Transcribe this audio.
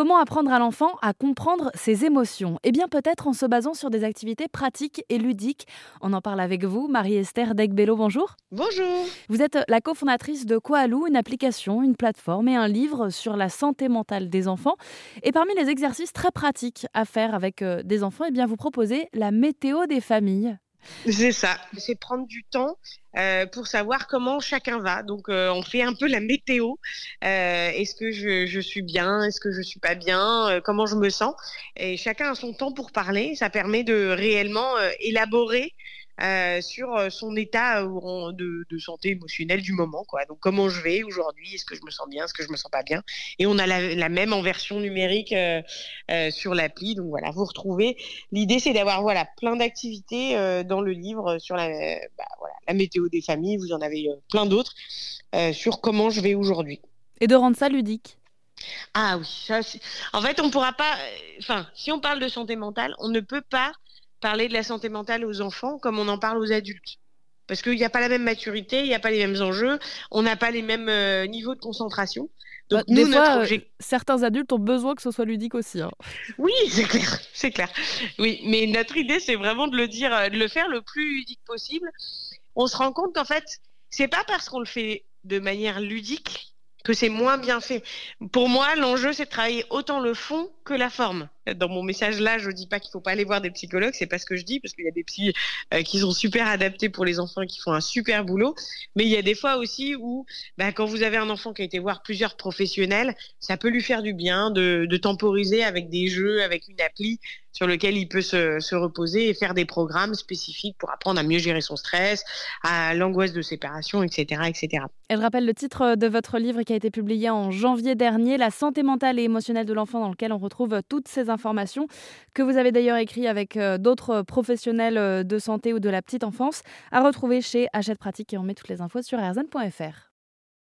comment apprendre à l'enfant à comprendre ses émotions? Eh bien peut-être en se basant sur des activités pratiques et ludiques. On en parle avec vous, Marie-Esther Degbello, bonjour. Bonjour. Vous êtes la cofondatrice de Koalou, une application, une plateforme et un livre sur la santé mentale des enfants. Et parmi les exercices très pratiques à faire avec euh, des enfants, eh bien vous proposez la météo des familles. C'est ça, c'est prendre du temps euh, pour savoir comment chacun va. Donc euh, on fait un peu la météo. Euh, est-ce que je, suis bien Est-ce que je suis pas bien Comment je me sens Et chacun a son temps pour parler. Ça permet de réellement élaborer euh, sur euh, son état euh, de, santé émotionnelle du moment. Quoi. Donc comment je vais aujourd'hui, est-ce que je me sens bien, est-ce que je me sens pas bien. Et on a la, même en version numérique sur l'appli. Donc voilà, vous retrouvez. L'idée c'est d'avoir voilà plein d'activités dans le livre sur la, bah, la météo des familles. Vous en avez plein d'autres sur comment je vais aujourd'hui. Et de rendre ça ludique. Ah oui, ça, en fait, on pourra pas. Enfin, si on parle de santé mentale, on ne peut pas parler de la santé mentale aux enfants comme on en parle aux adultes. Parce qu'il n'y a pas la même maturité, il n'y a pas les mêmes enjeux, on n'a pas les mêmes euh, niveaux de concentration. Donc, bah, nous, des fois, euh, certains adultes ont besoin que ce soit ludique aussi. Hein. Oui, c'est clair, c'est clair. Oui, mais notre idée, c'est vraiment de le dire, euh, de le faire le plus ludique possible. On se rend compte qu'en fait, c'est pas parce qu'on le fait de manière ludique que c'est moins bien fait. Pour moi, l'enjeu, c'est de travailler autant le fond la forme. Dans mon message là, je dis pas qu'il faut pas aller voir des psychologues, c'est pas ce que je dis, parce qu'il y a des psys euh, qui sont super adaptés pour les enfants et qui font un super boulot. Mais il y a des fois aussi où, bah, quand vous avez un enfant qui a été voir plusieurs professionnels, ça peut lui faire du bien de, temporiser avec des jeux, avec une appli sur lequel il peut se, se, reposer et faire des programmes spécifiques pour apprendre à mieux gérer son stress, à l'angoisse de séparation, etc., etc. Et je rappelle le titre de votre livre qui a été publié en janvier dernier, La santé mentale et émotionnelle de l'enfant, dans lequel on retrouve toutes ces informations que vous avez d'ailleurs écrit avec euh, d'autres professionnels euh, de santé ou de la petite enfance, à retrouver chez Hachette Pratique et on met toutes les infos sur rzn.fr.